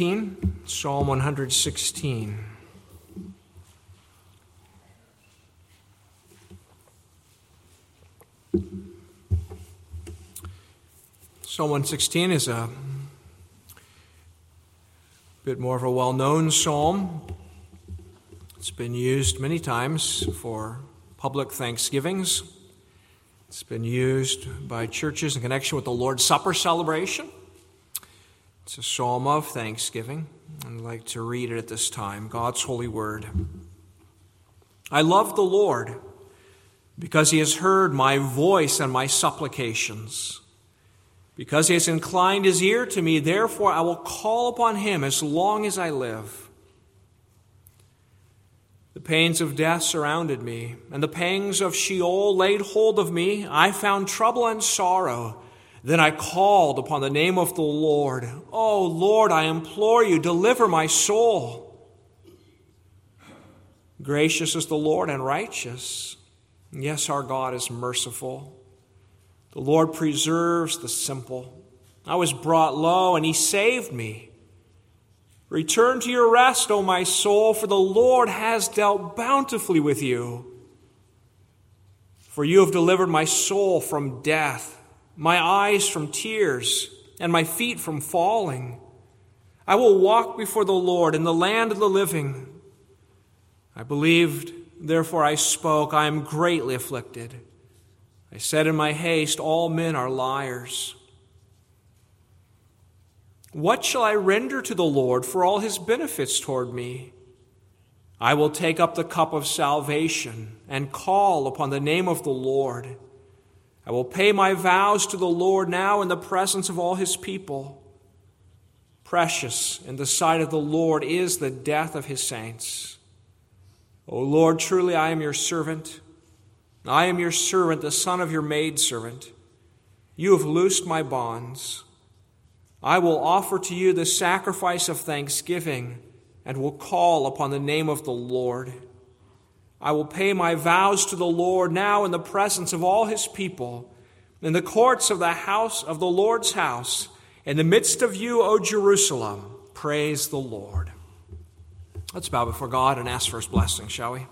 116. Psalm 116. Psalm 116 is a bit more of a well known psalm. It's been used many times for public thanksgivings. It's been used by churches in connection with the Lord's Supper celebration. It's a psalm of thanksgiving. I'd like to read it at this time God's holy word. I love the Lord because he has heard my voice and my supplications. Because he has inclined his ear to me, therefore I will call upon him as long as I live. The pains of death surrounded me, and the pangs of Sheol laid hold of me. I found trouble and sorrow. Then I called upon the name of the Lord. Oh, Lord, I implore you, deliver my soul. Gracious is the Lord and righteous. Yes, our God is merciful. The Lord preserves the simple. I was brought low, and he saved me. Return to your rest, O my soul, for the Lord has dealt bountifully with you. For you have delivered my soul from death, my eyes from tears, and my feet from falling. I will walk before the Lord in the land of the living. I believed, therefore I spoke. I am greatly afflicted. I said in my haste, All men are liars. What shall I render to the Lord for all his benefits toward me? I will take up the cup of salvation and call upon the name of the Lord. I will pay my vows to the Lord now in the presence of all his people. Precious in the sight of the Lord is the death of his saints. O Lord, truly I am your servant. I am your servant, the son of your maidservant. You have loosed my bonds. I will offer to you the sacrifice of thanksgiving and will call upon the name of the Lord. I will pay my vows to the Lord now in the presence of all his people, in the courts of the house of the Lord's house, in the midst of you, O Jerusalem. Praise the Lord. Let's bow before God and ask for his blessing, shall we?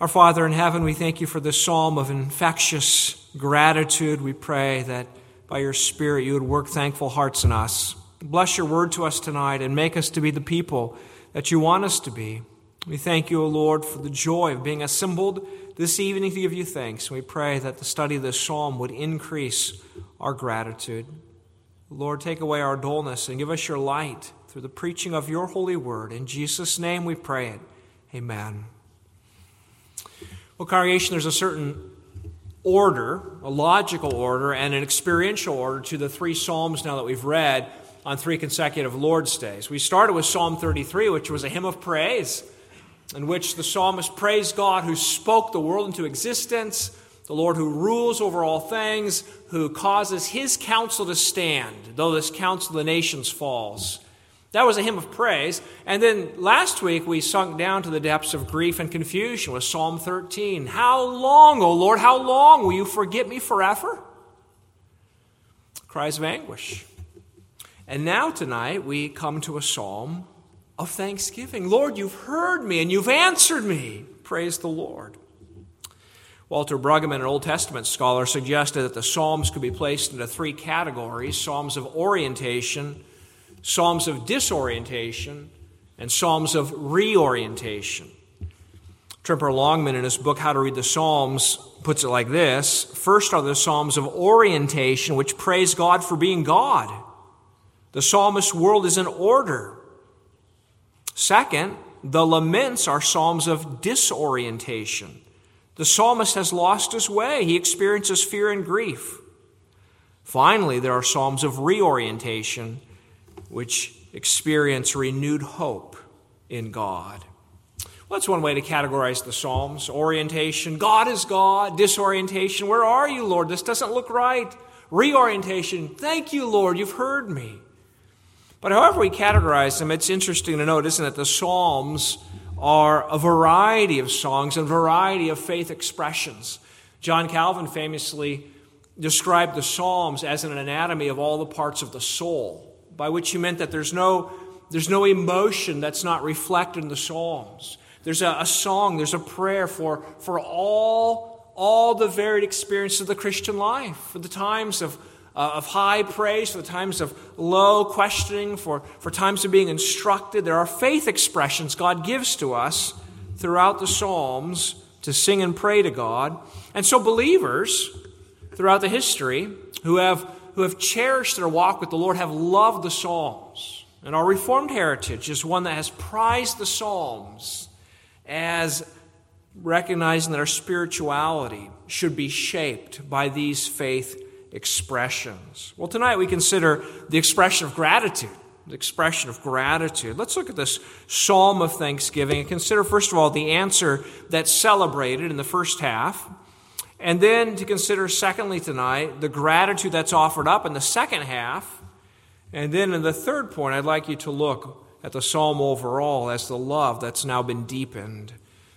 Our Father in heaven, we thank you for this psalm of infectious gratitude. We pray that by your Spirit you would work thankful hearts in us. Bless your word to us tonight and make us to be the people that you want us to be. We thank you, O Lord, for the joy of being assembled this evening to give you thanks. We pray that the study of this psalm would increase our gratitude. Lord, take away our dullness and give us your light through the preaching of your holy word. In Jesus' name we pray it. Amen. Well, congregation, there's a certain order, a logical order, and an experiential order to the three Psalms now that we've read on three consecutive Lord's days. We started with Psalm 33, which was a hymn of praise, in which the psalmist praised God who spoke the world into existence, the Lord who rules over all things, who causes his counsel to stand, though this counsel of the nations falls. That was a hymn of praise. And then last week we sunk down to the depths of grief and confusion with Psalm 13. How long, O Lord, how long will you forget me forever? Cries of anguish. And now tonight we come to a psalm of thanksgiving. Lord, you've heard me and you've answered me. Praise the Lord. Walter Brueggemann, an Old Testament scholar, suggested that the Psalms could be placed into three categories Psalms of orientation, Psalms of disorientation, and Psalms of reorientation. Tremper Longman, in his book How to Read the Psalms, puts it like this First are the Psalms of orientation, which praise God for being God. The psalmist's world is in order. Second, the laments are Psalms of disorientation. The psalmist has lost his way, he experiences fear and grief. Finally, there are Psalms of reorientation which experience renewed hope in God. Well, that's one way to categorize the Psalms orientation. God is God. Disorientation. Where are you, Lord? This doesn't look right. Reorientation. Thank you, Lord. You've heard me. But however we categorize them, it's interesting to note, isn't it? The Psalms are a variety of songs and variety of faith expressions. John Calvin famously described the Psalms as an anatomy of all the parts of the soul, by which he meant that there's no, there's no emotion that's not reflected in the Psalms. There's a, a song, there's a prayer for, for all, all the varied experiences of the Christian life, for the times of, uh, of high praise, for the times of low questioning, for, for times of being instructed. There are faith expressions God gives to us throughout the Psalms to sing and pray to God. And so, believers throughout the history who have, who have cherished their walk with the Lord have loved the Psalms. And our Reformed heritage is one that has prized the Psalms as recognizing that our spirituality should be shaped by these faith expressions. Well, tonight we consider the expression of gratitude. The expression of gratitude. Let's look at this psalm of thanksgiving and consider, first of all, the answer that's celebrated in the first half. And then to consider, secondly, tonight, the gratitude that's offered up in the second half. And then in the third point, I'd like you to look at the psalm overall as the love that's now been deepened.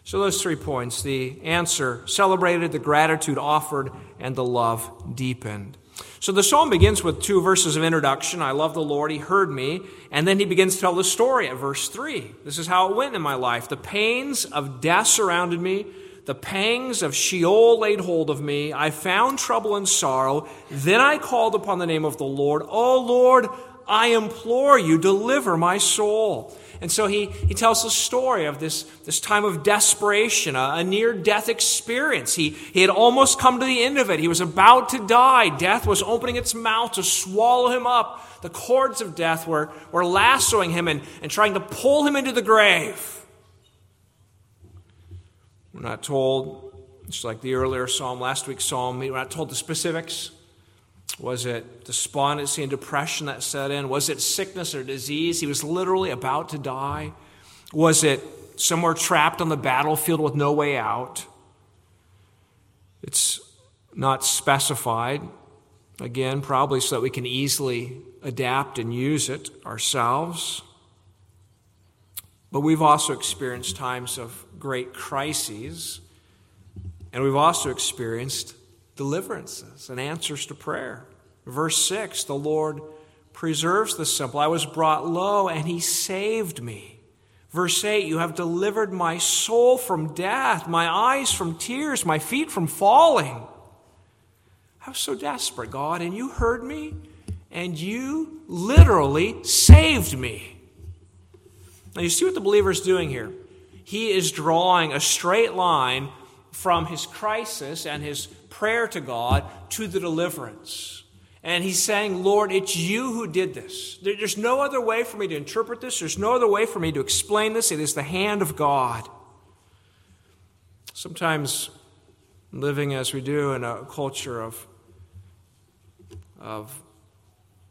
So, those three points the answer celebrated, the gratitude offered, and the love deepened. So, the psalm begins with two verses of introduction I love the Lord, He heard me. And then he begins to tell the story at verse 3. This is how it went in my life. The pains of death surrounded me. The pangs of Sheol laid hold of me. I found trouble and sorrow. Then I called upon the name of the Lord. Oh Lord, I implore you, deliver my soul. And so he, he tells the story of this, this time of desperation, a, a near death experience. He, he had almost come to the end of it. He was about to die. Death was opening its mouth to swallow him up. The cords of death were, were lassoing him and, and trying to pull him into the grave. We're not told, just like the earlier psalm, last week's psalm, we're not told the specifics. Was it despondency and depression that set in? Was it sickness or disease? He was literally about to die. Was it somewhere trapped on the battlefield with no way out? It's not specified. Again, probably so that we can easily adapt and use it ourselves. But we've also experienced times of great crises, and we've also experienced deliverances and answers to prayer. Verse 6 the Lord preserves the simple. I was brought low, and he saved me. Verse 8 You have delivered my soul from death, my eyes from tears, my feet from falling. I was so desperate, God, and you heard me, and you literally saved me. Now, you see what the believer is doing here? He is drawing a straight line from his crisis and his prayer to God to the deliverance. And he's saying, Lord, it's you who did this. There's no other way for me to interpret this. There's no other way for me to explain this. It is the hand of God. Sometimes, living as we do in a culture of, of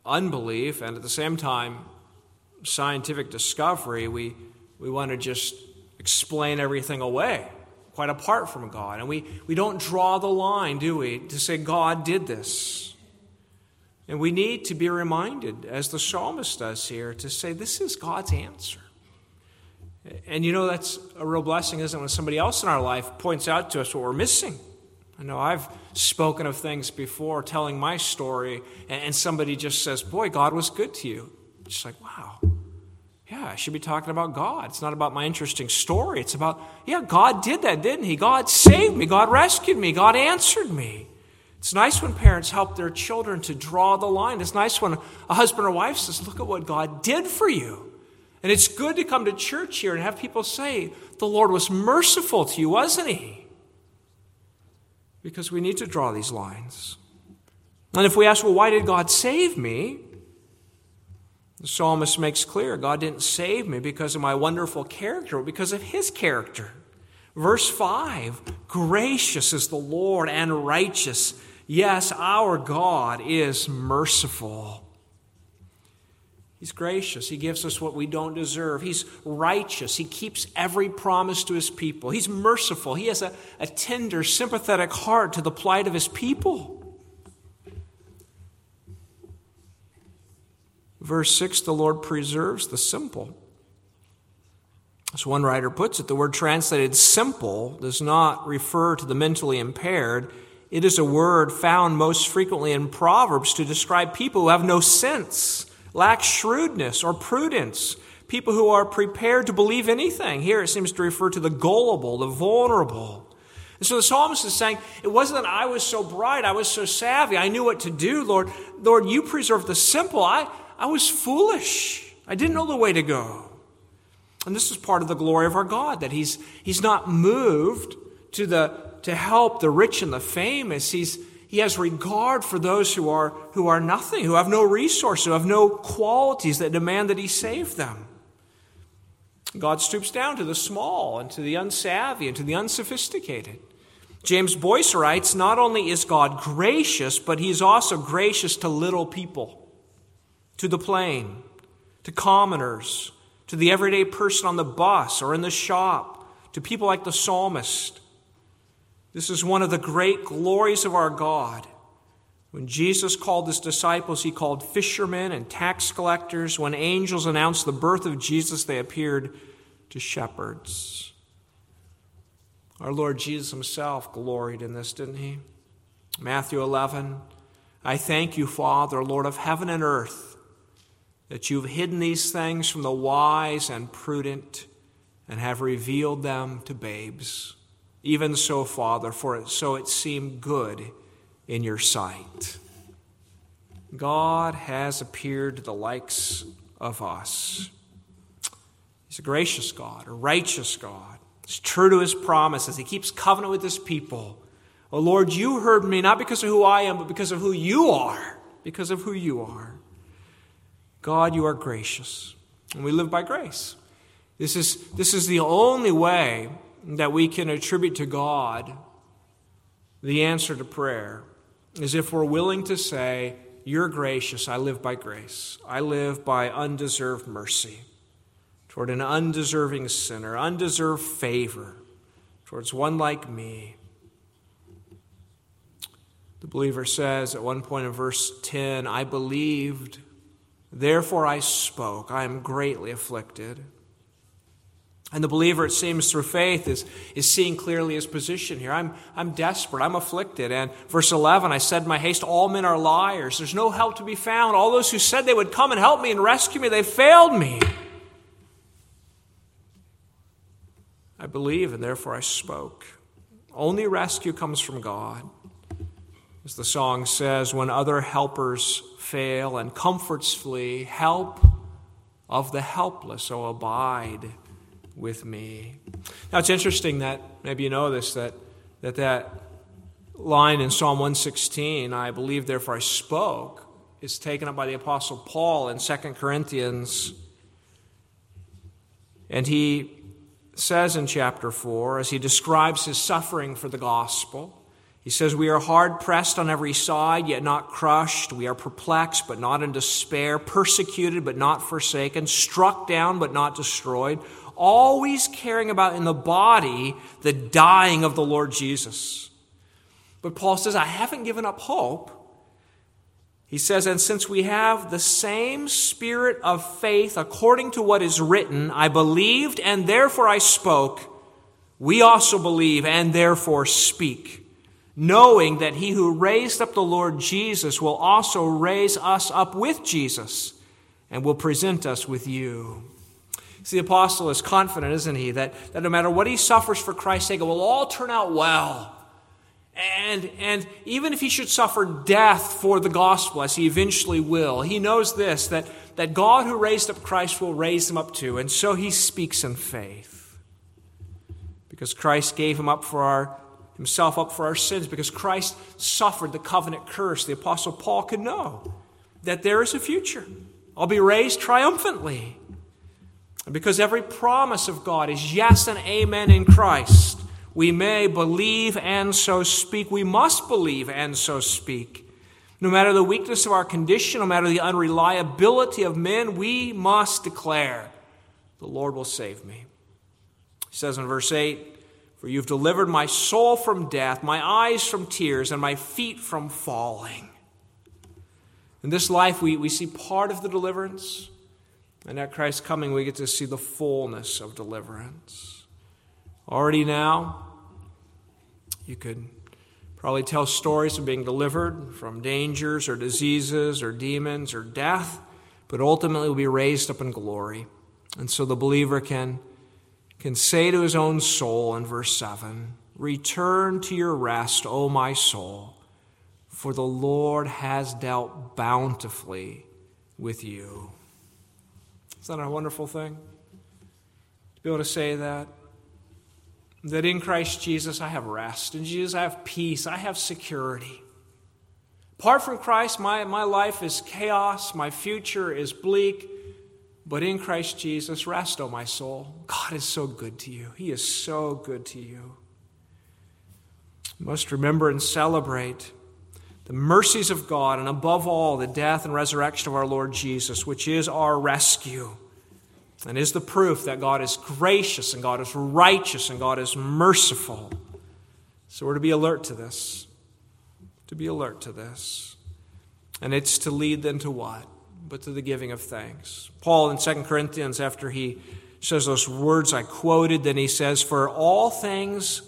unbelief and at the same time scientific discovery, we, we want to just explain everything away, quite apart from God. And we, we don't draw the line, do we, to say God did this. And we need to be reminded, as the psalmist does here, to say this is God's answer. And you know, that's a real blessing, isn't it, when somebody else in our life points out to us what we're missing. I know I've spoken of things before, telling my story, and somebody just says, Boy, God was good to you. It's like, wow, yeah, I should be talking about God. It's not about my interesting story. It's about, yeah, God did that, didn't He? God saved me. God rescued me. God answered me. It's nice when parents help their children to draw the line. It's nice when a husband or wife says, Look at what God did for you. And it's good to come to church here and have people say, The Lord was merciful to you, wasn't He? Because we need to draw these lines. And if we ask, Well, why did God save me? The psalmist makes clear God didn't save me because of my wonderful character, but because of his character. Verse 5 Gracious is the Lord and righteous. Yes, our God is merciful. He's gracious. He gives us what we don't deserve. He's righteous. He keeps every promise to his people. He's merciful. He has a, a tender, sympathetic heart to the plight of his people. Verse 6 the Lord preserves the simple. As one writer puts it, the word translated simple does not refer to the mentally impaired, it is a word found most frequently in Proverbs to describe people who have no sense, lack shrewdness or prudence, people who are prepared to believe anything. Here it seems to refer to the gullible, the vulnerable. And so the psalmist is saying, It wasn't that I was so bright, I was so savvy, I knew what to do, Lord. Lord, you preserve the simple. I, I was foolish. I didn't know the way to go. And this is part of the glory of our God, that He's, he's not moved to, the, to help the rich and the famous. He's, he has regard for those who are, who are nothing, who have no resources, who have no qualities that demand that He save them. God stoops down to the small and to the unsavvy and to the unsophisticated. James Boice writes Not only is God gracious, but He is also gracious to little people, to the plain, to commoners, to the everyday person on the bus or in the shop, to people like the psalmist. This is one of the great glories of our God. When Jesus called his disciples, he called fishermen and tax collectors. When angels announced the birth of Jesus, they appeared to shepherds. Our Lord Jesus himself gloried in this, didn't he? Matthew 11 I thank you, Father, Lord of heaven and earth, that you've hidden these things from the wise and prudent and have revealed them to babes. Even so, Father, for it, so it seemed good in your sight. God has appeared to the likes of us. He's a gracious God, a righteous God. He's true to his promises. He keeps covenant with his people. Oh Lord, you heard me not because of who I am, but because of who you are. Because of who you are. God, you are gracious. And we live by grace. This is, this is the only way that we can attribute to God the answer to prayer, is if we're willing to say, You're gracious, I live by grace. I live by undeserved mercy toward an undeserving sinner, undeserved favor towards one like me. The believer says at one point in verse 10, I believed, therefore I spoke. I am greatly afflicted. And the believer, it seems, through faith, is, is seeing clearly his position here. I'm, I'm desperate. I'm afflicted. And verse 11, I said in my haste, All men are liars. There's no help to be found. All those who said they would come and help me and rescue me, they failed me. I believe, and therefore I spoke. Only rescue comes from God. As the song says, when other helpers fail and comforts flee, help of the helpless, oh, abide with me. Now, it's interesting that, maybe you know this, that that, that line in Psalm 116, I believe, therefore I spoke, is taken up by the Apostle Paul in 2 Corinthians. And he says in chapter 4, as he describes his suffering for the gospel, he says, We are hard pressed on every side, yet not crushed. We are perplexed, but not in despair, persecuted, but not forsaken, struck down, but not destroyed, always caring about in the body the dying of the Lord Jesus. But Paul says, I haven't given up hope. He says, And since we have the same spirit of faith according to what is written, I believed and therefore I spoke, we also believe and therefore speak, knowing that he who raised up the Lord Jesus will also raise us up with Jesus and will present us with you. See, the apostle is confident, isn't he, that, that no matter what he suffers for Christ's sake, it will all turn out well. And, and even if he should suffer death for the gospel, as he eventually will, he knows this that, that God who raised up Christ will raise him up too. And so he speaks in faith. Because Christ gave him up for our, himself up for our sins, because Christ suffered the covenant curse, the Apostle Paul could know that there is a future. I'll be raised triumphantly. And because every promise of God is yes and amen in Christ we may believe and so speak. We must believe and so speak. No matter the weakness of our condition, no matter the unreliability of men, we must declare, The Lord will save me. He says in verse 8, For you've delivered my soul from death, my eyes from tears, and my feet from falling. In this life, we, we see part of the deliverance, and at Christ's coming, we get to see the fullness of deliverance. Already now, you could probably tell stories of being delivered from dangers or diseases or demons or death, but ultimately will be raised up in glory. And so the believer can, can say to his own soul in verse 7 Return to your rest, O my soul, for the Lord has dealt bountifully with you. Isn't that a wonderful thing? To be able to say that. That in Christ Jesus I have rest. In Jesus I have peace. I have security. Apart from Christ, my, my life is chaos. My future is bleak. But in Christ Jesus, rest, O oh my soul. God is so good to you. He is so good to you. You must remember and celebrate the mercies of God, and above all, the death and resurrection of our Lord Jesus, which is our rescue and is the proof that God is gracious and God is righteous and God is merciful. So we're to be alert to this. To be alert to this. And it's to lead them to what? But to the giving of thanks. Paul in 2 Corinthians, after he says those words I quoted, then he says, For all things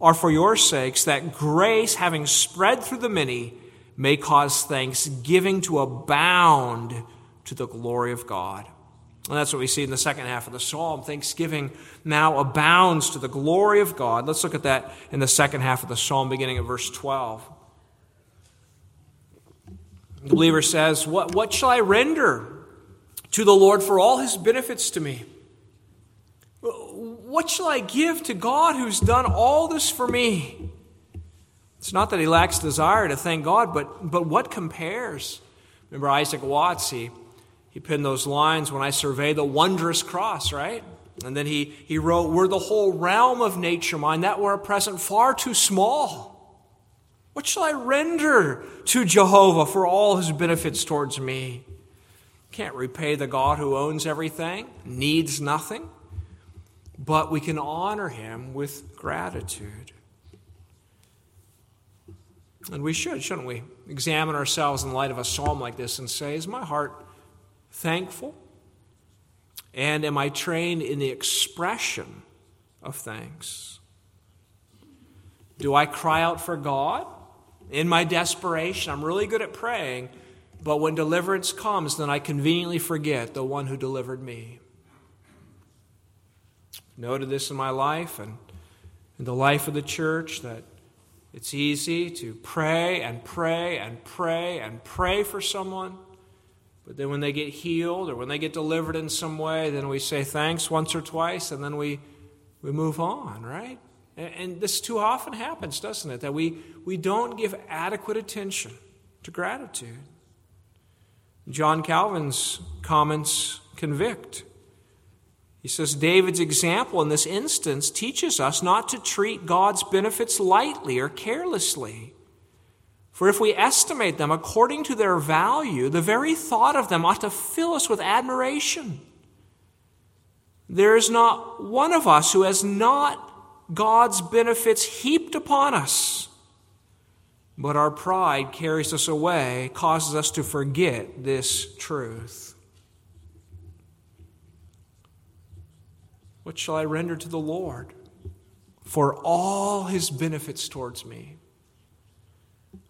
are for your sakes, that grace, having spread through the many, may cause thanksgiving to abound to the glory of God. And that's what we see in the second half of the psalm. Thanksgiving now abounds to the glory of God. Let's look at that in the second half of the psalm, beginning at verse 12. The believer says, What, what shall I render to the Lord for all his benefits to me? What shall I give to God who's done all this for me? It's not that he lacks desire to thank God, but, but what compares? Remember Isaac Watts, he, he penned those lines, When I survey the wondrous cross, right? And then he, he wrote, Were the whole realm of nature mine, that were a present far too small. What shall I render to Jehovah for all his benefits towards me? Can't repay the God who owns everything, needs nothing, but we can honor him with gratitude. And we should, shouldn't we? Examine ourselves in light of a psalm like this and say, Is my heart thankful? And am I trained in the expression of thanks? Do I cry out for God in my desperation? I'm really good at praying, but when deliverance comes, then I conveniently forget the one who delivered me. Noted this in my life and in the life of the church that it's easy to pray and pray and pray and pray for someone. But then when they get healed or when they get delivered in some way, then we say thanks once or twice and then we, we move on, right? And, this too often happens, doesn't it? That we, we don't give adequate attention to gratitude. John Calvin's comments convict. He says David's example in this instance teaches us not to treat God's benefits lightly or carelessly. For if we estimate them according to their value, the very thought of them ought to fill us with admiration. There is not one of us who has not God's benefits heaped upon us. But our pride carries us away, causes us to forget this truth. What shall I render to the Lord for all his benefits towards me?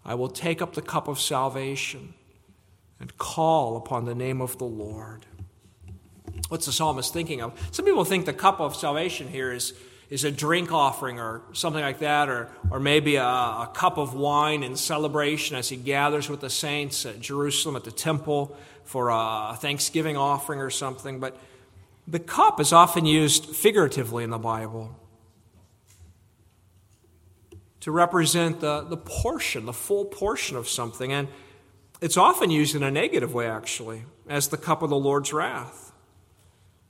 I will take up the cup of salvation and call upon the name of the Lord. What's the psalmist thinking of? Some people think the cup of salvation here is, is a drink offering or something like that, or, or maybe a, a cup of wine in celebration as he gathers with the saints at Jerusalem at the temple for a Thanksgiving offering or something. But the cup is often used figuratively in the Bible to represent the, the portion, the full portion of something. And it's often used in a negative way, actually, as the cup of the Lord's wrath.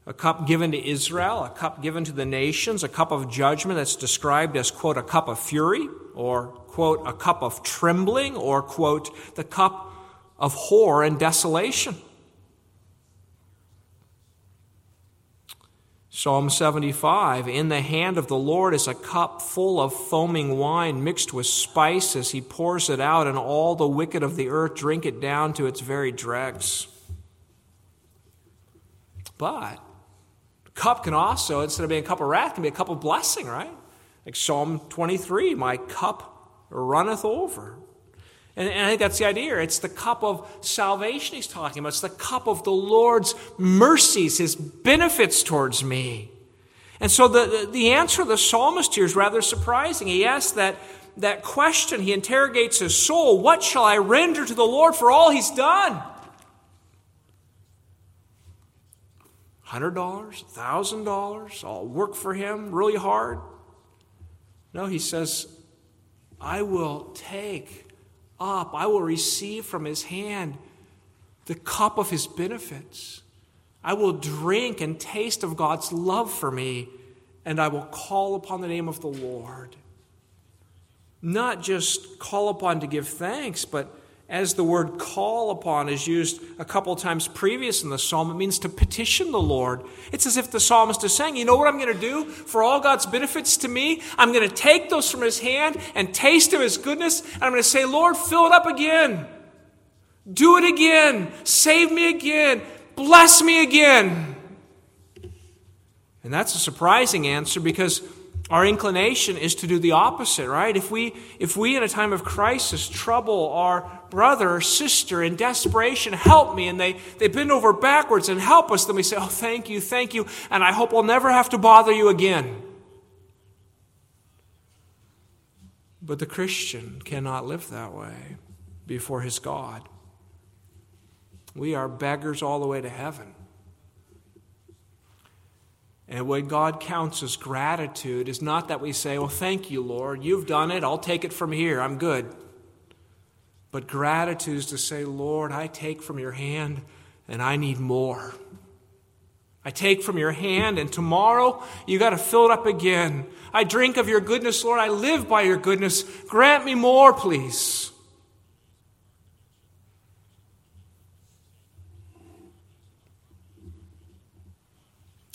A cup given to Israel, a cup given to the nations, a cup of judgment that's described as, quote, a cup of fury, or, quote, a cup of trembling, or, quote, the cup of horror and desolation. Psalm 75 In the hand of the Lord is a cup full of foaming wine mixed with spices. He pours it out, and all the wicked of the earth drink it down to its very dregs. But cup can also, instead of being a cup of wrath, can be a cup of blessing, right? Like Psalm 23 My cup runneth over. And, and, I think that's the idea. It's the cup of salvation he's talking about. It's the cup of the Lord's mercies, his benefits towards me. And so the, the, the answer of the psalmist here is rather surprising. He asks that, that question, he interrogates his soul What shall I render to the Lord for all he's done? $100, $1,000, I'll work for him really hard. No, he says, I will take up, I will receive from his hand the cup of his benefits. I will drink and taste of God's love for me, and I will call upon the name of the Lord. Not just call upon to give thanks, but as the word call upon is used a couple times previous in the psalm, it means to petition the Lord. It's as if the psalmist is saying, You know what I'm going to do for all God's benefits to me? I'm going to take those from his hand and taste of his goodness, and I'm going to say, Lord, fill it up again. Do it again. Save me again. Bless me again. And that's a surprising answer because our inclination is to do the opposite, right? If we, if we in a time of crisis trouble our brother or sister in desperation, help me, and they, they bend over backwards and help us, then we say, oh, thank you, thank you, and I hope I'll never have to bother you again. But the Christian cannot live that way before his God. We are beggars all the way to heaven. And what God counts as gratitude is not that we say, Well, thank you, Lord. You've done it. I'll take it from here. I'm good. But gratitude is to say, Lord, I take from your hand and I need more. I take from your hand, and tomorrow you got to fill it up again. I drink of your goodness, Lord. I live by your goodness. Grant me more, please.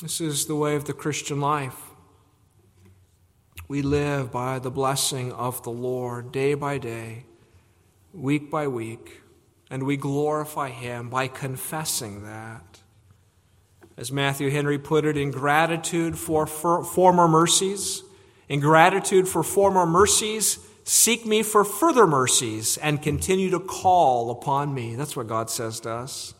This is the way of the Christian life. We live by the blessing of the Lord day by day, week by week, and we glorify Him by confessing that. As Matthew Henry put it, in gratitude for, for former mercies, in gratitude for former mercies, seek me for further mercies and continue to call upon me. That's what God says to us.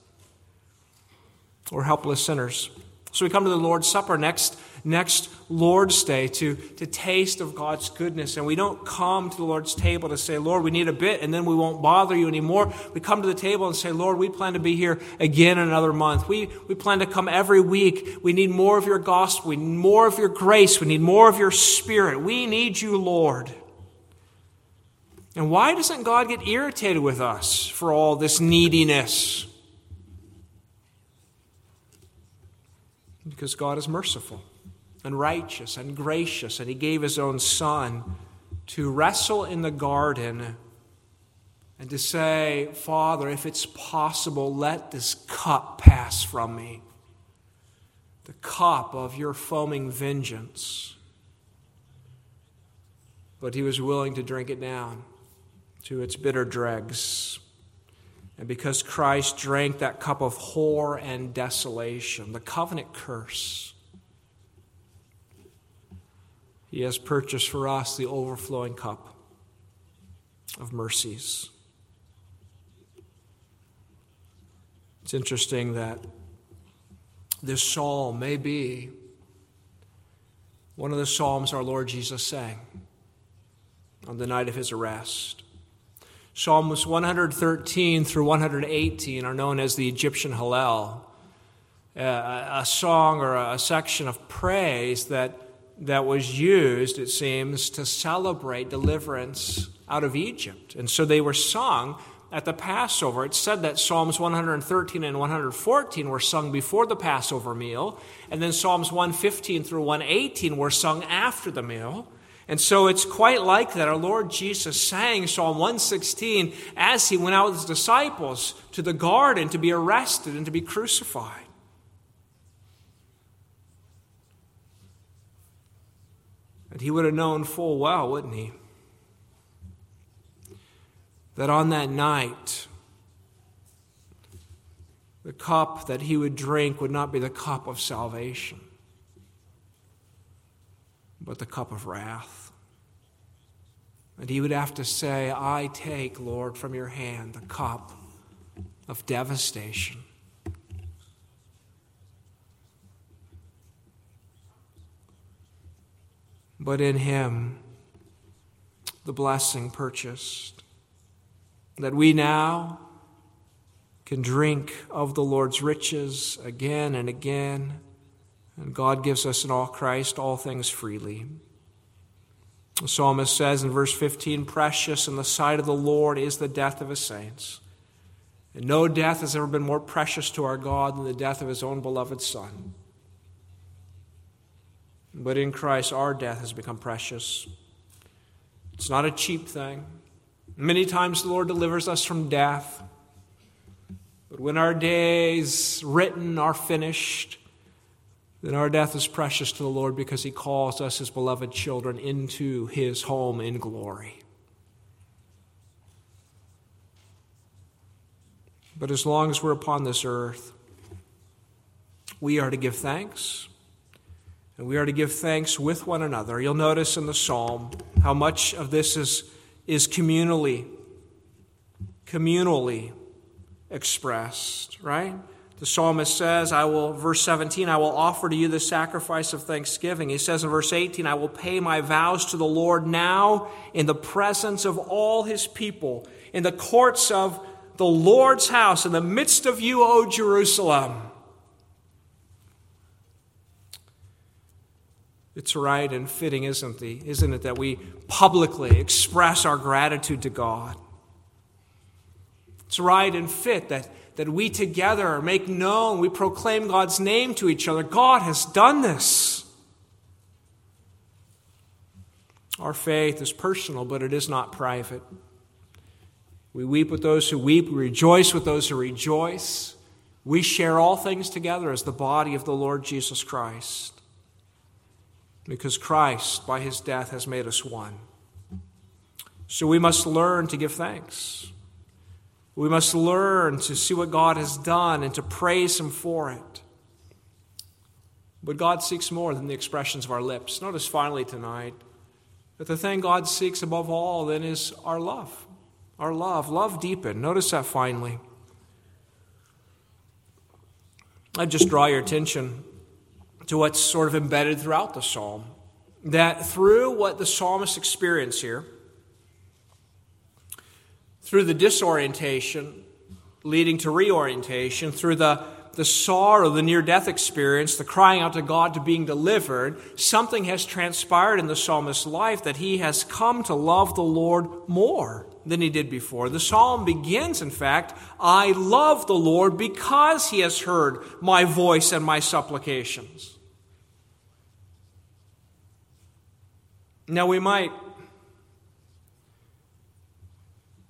We're helpless sinners. So we come to the Lord's Supper next, next Lord's Day to, to taste of God's goodness. And we don't come to the Lord's table to say, Lord, we need a bit, and then we won't bother you anymore. We come to the table and say, Lord, we plan to be here again in another month. We, we plan to come every week. We need more of your gospel. We need more of your grace. We need more of your spirit. We need you, Lord. And why doesn't God get irritated with us for all this neediness? Because God is merciful and righteous and gracious, and He gave His own Son to wrestle in the garden and to say, Father, if it's possible, let this cup pass from me. The cup of your foaming vengeance. But he was willing to drink it down to its bitter dregs. And because Christ drank that cup of horror and desolation, the covenant curse, he has purchased for us the overflowing cup of mercies. It's interesting that this psalm may be one of the psalms our Lord Jesus sang on the night of his arrest. Psalms 113 through 118 are known as the Egyptian Hallel, uh, a song or a section of praise that, that was used, it seems, to celebrate deliverance out of Egypt. And so they were sung at the Passover. It said that Psalms 113 and 114 were sung before the Passover meal, and then Psalms 115 through 118 were sung after the meal. And so it's quite like that. Our Lord Jesus sang Psalm 116 as he went out with his disciples to the garden to be arrested and to be crucified. And he would have known full well, wouldn't he? That on that night, the cup that he would drink would not be the cup of salvation but the cup of wrath. And he would have to say, I take, Lord, from your hand the cup of devastation. But in him, the blessing purchased, that we now can drink of the Lord's riches again and again. And God gives us in all Christ all things freely. The psalmist says in verse 15 Precious in the sight of the Lord is the death of his saints. And no death has ever been more precious to our God than the death of his own beloved Son. But in Christ, our death has become precious. It's not a cheap thing. Many times the Lord delivers us from death. But when our days written are finished, then our death is precious to the Lord because He calls us, His beloved children, into His home in glory. But as long as we're upon this earth, we are to give thanks. And we are to give thanks with one another. You'll notice in the psalm how much of this is, is communally, communally expressed, right? The psalmist says, I will, verse 17, I will offer to you the sacrifice of thanksgiving. He says in verse 18, I will pay my vows to the Lord now in the presence of all his people, in the courts of the Lord's house, in the midst of you, O Jerusalem. It's right and fitting, isn't, it? isn't it, that we publicly express our gratitude to God? It's right and fit that that we together make known, we proclaim God's name to each other. God has done this. Our faith is personal, but it is not private. We weep with those who weep, we rejoice with those who rejoice. We share all things together as the body of the Lord Jesus Christ. Because Christ, by his death, has made us one. So we must learn to give thanks. We must learn to see what God has done and to praise Him for it. But God seeks more than the expressions of our lips. Notice finally tonight that the thing God seeks above all then is our love. Our love. Love deepened. Notice that finally. I just draw your attention to what's sort of embedded throughout the psalm. That through what the psalmist experienced here, through the disorientation leading to reorientation, through the, the sorrow, the near death experience, the crying out to God to being delivered, something has transpired in the psalmist's life that he has come to love the Lord more than he did before. The psalm begins, in fact, I love the Lord because he has heard my voice and my supplications. Now, we might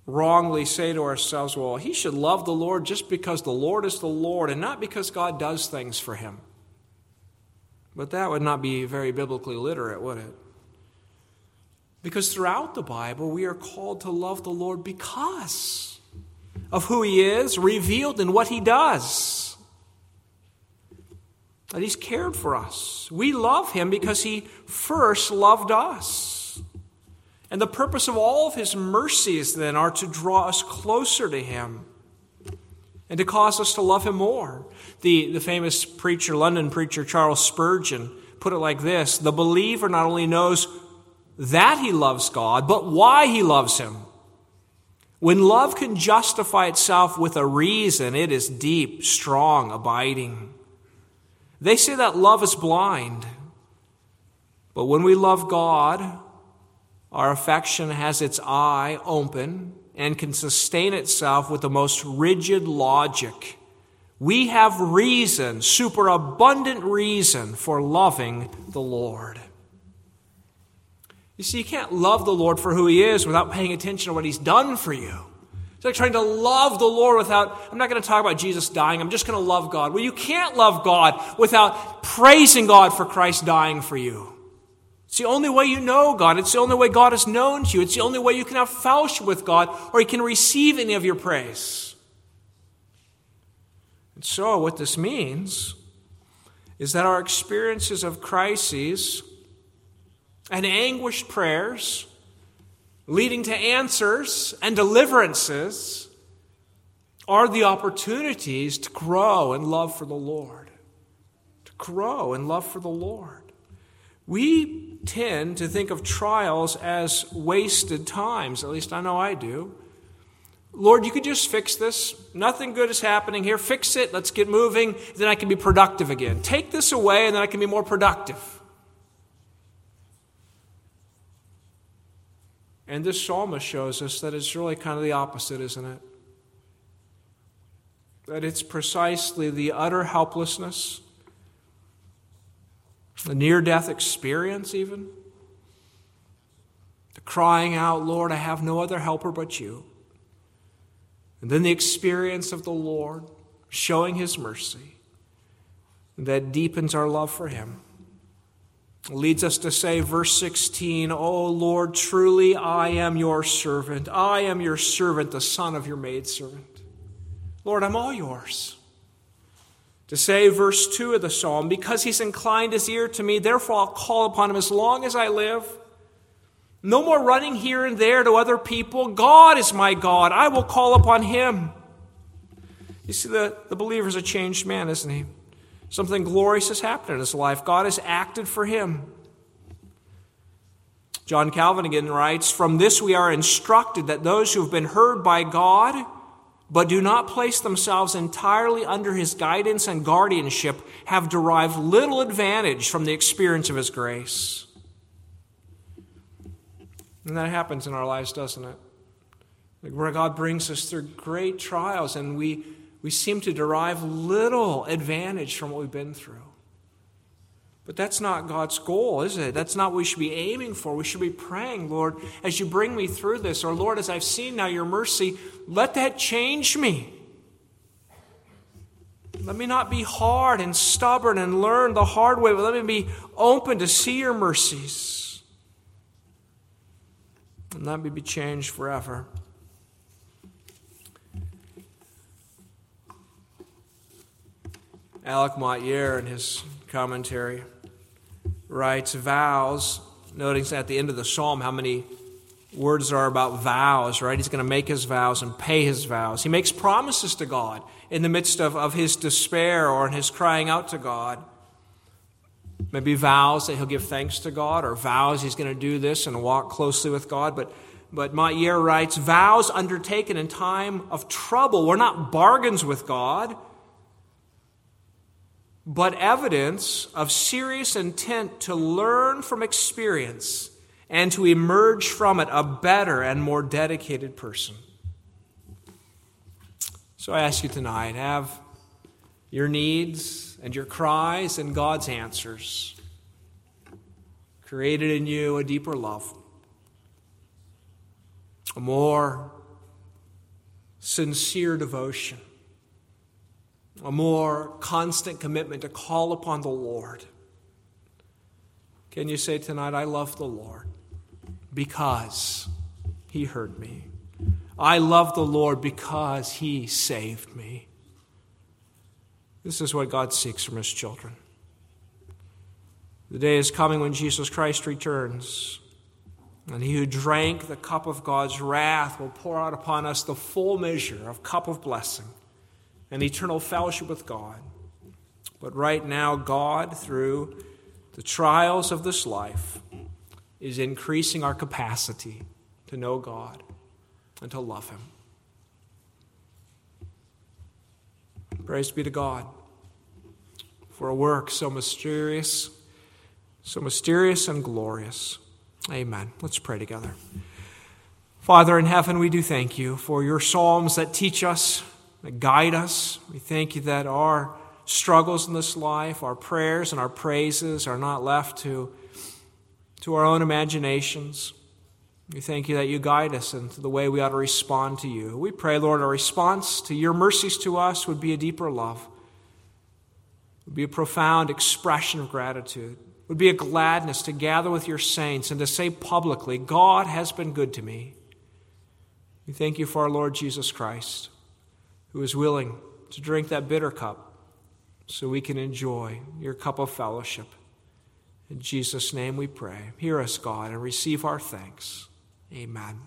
wrongly say to ourselves, well, he should love the Lord just because the Lord is the Lord and not because God does things for him. But that would not be very biblically literate, would it? Because throughout the Bible, we are called to love the Lord because of who he is, revealed in what he does. That he's cared for us. We love him because he first loved us. And the purpose of all of his mercies, then, are to draw us closer to him and to cause us to love him more. The, the famous preacher, London preacher Charles Spurgeon, put it like this The believer not only knows that he loves God, but why he loves him. When love can justify itself with a reason, it is deep, strong, abiding. They say that love is blind. But when we love God, our affection has its eye open and can sustain itself with the most rigid logic. We have reason, superabundant reason, for loving the Lord. You see, you can't love the Lord for who He is without paying attention to what He's done for you. Like trying to love the Lord without, I'm not going to talk about Jesus dying, I'm just going to love God. Well, you can't love God without praising God for Christ dying for you. It's the only way you know God. It's the only way God is known to you. It's the only way you can have fellowship with God or you can receive any of your praise. And so, what this means is that our experiences of crises and anguished prayers leading to answers and deliverances, are the opportunities to grow in love for the Lord. To grow in love for the Lord. We tend to think of trials as wasted times, at least I know I do. Lord, you could just fix this. Nothing good is happening here. Fix it. Let's get moving. Then I can be productive again. Take this away, and then I can be more productive. And this psalmist shows us that it's really kind of the opposite, isn't it? That it's precisely the utter helplessness, the near death experience, even, the crying out, Lord, I have no other helper but you and then the experience of the Lord showing his mercy that deepens our love for him. Leads us to say, verse 16, Oh Lord, truly I am your servant. I am your servant, the son of your maidservant. Lord, I'm all yours. To say, verse 2 of the psalm, because he's inclined his ear to me, therefore I'll call upon him as long as I live. No more running here and there to other people. God is my God. I will call upon him. You see, the, the believer is a changed man, isn't he? Something glorious has happened in his life. God has acted for him. John Calvin again writes From this we are instructed that those who have been heard by God, but do not place themselves entirely under his guidance and guardianship, have derived little advantage from the experience of his grace. And that happens in our lives, doesn't it? Where God brings us through great trials and we, we seem to derive little advantage from what we've been through. But that's not God's goal, is it? That's not what we should be aiming for. We should be praying, Lord, as you bring me through this, or Lord, as I've seen now your mercy, let that change me. Let me not be hard and stubborn and learn the hard way, but let me be open to see your mercies and let me be changed forever. Alec Motyer, in his commentary, writes vows, noting at the end of the psalm how many words there are about vows, right? He's going to make his vows and pay his vows. He makes promises to God in the midst of, of his despair or in his crying out to God. Maybe vows that he'll give thanks to God, or vows he's going to do this and walk closely with God. But, but Motyer writes vows undertaken in time of trouble were not bargains with God, but evidence of serious intent to learn from experience and to emerge from it a better and more dedicated person. So I ask you tonight have your needs and your cries and God's answers created in you a deeper love, a more sincere devotion, a more constant commitment to call upon the Lord. Can you say tonight, I love the Lord because he heard me? I love the Lord because he saved me. This is what God seeks from his children. The day is coming when Jesus Christ returns, and he who drank the cup of God's wrath will pour out upon us the full measure of cup of blessing and eternal fellowship with God. But right now, God, through the trials of this life, is increasing our capacity to know God and to love Him. Praise be to God for a work so mysterious, so mysterious and glorious. Amen. Let's pray together. Father in heaven, we do thank you for your psalms that teach us, guide us. We thank you that our struggles in this life, our prayers and our praises are not left to, to our own imaginations. We thank you that you guide us into the way we ought to respond to you. We pray, Lord, our response to your mercies to us would be a deeper love, would be a profound expression of gratitude, would be a gladness to gather with your saints and to say publicly, God has been good to me. We thank you for our Lord Jesus Christ, who is willing to drink that bitter cup so we can enjoy your cup of fellowship. In Jesus' name we pray. Hear us, God, and receive our thanks. Amen.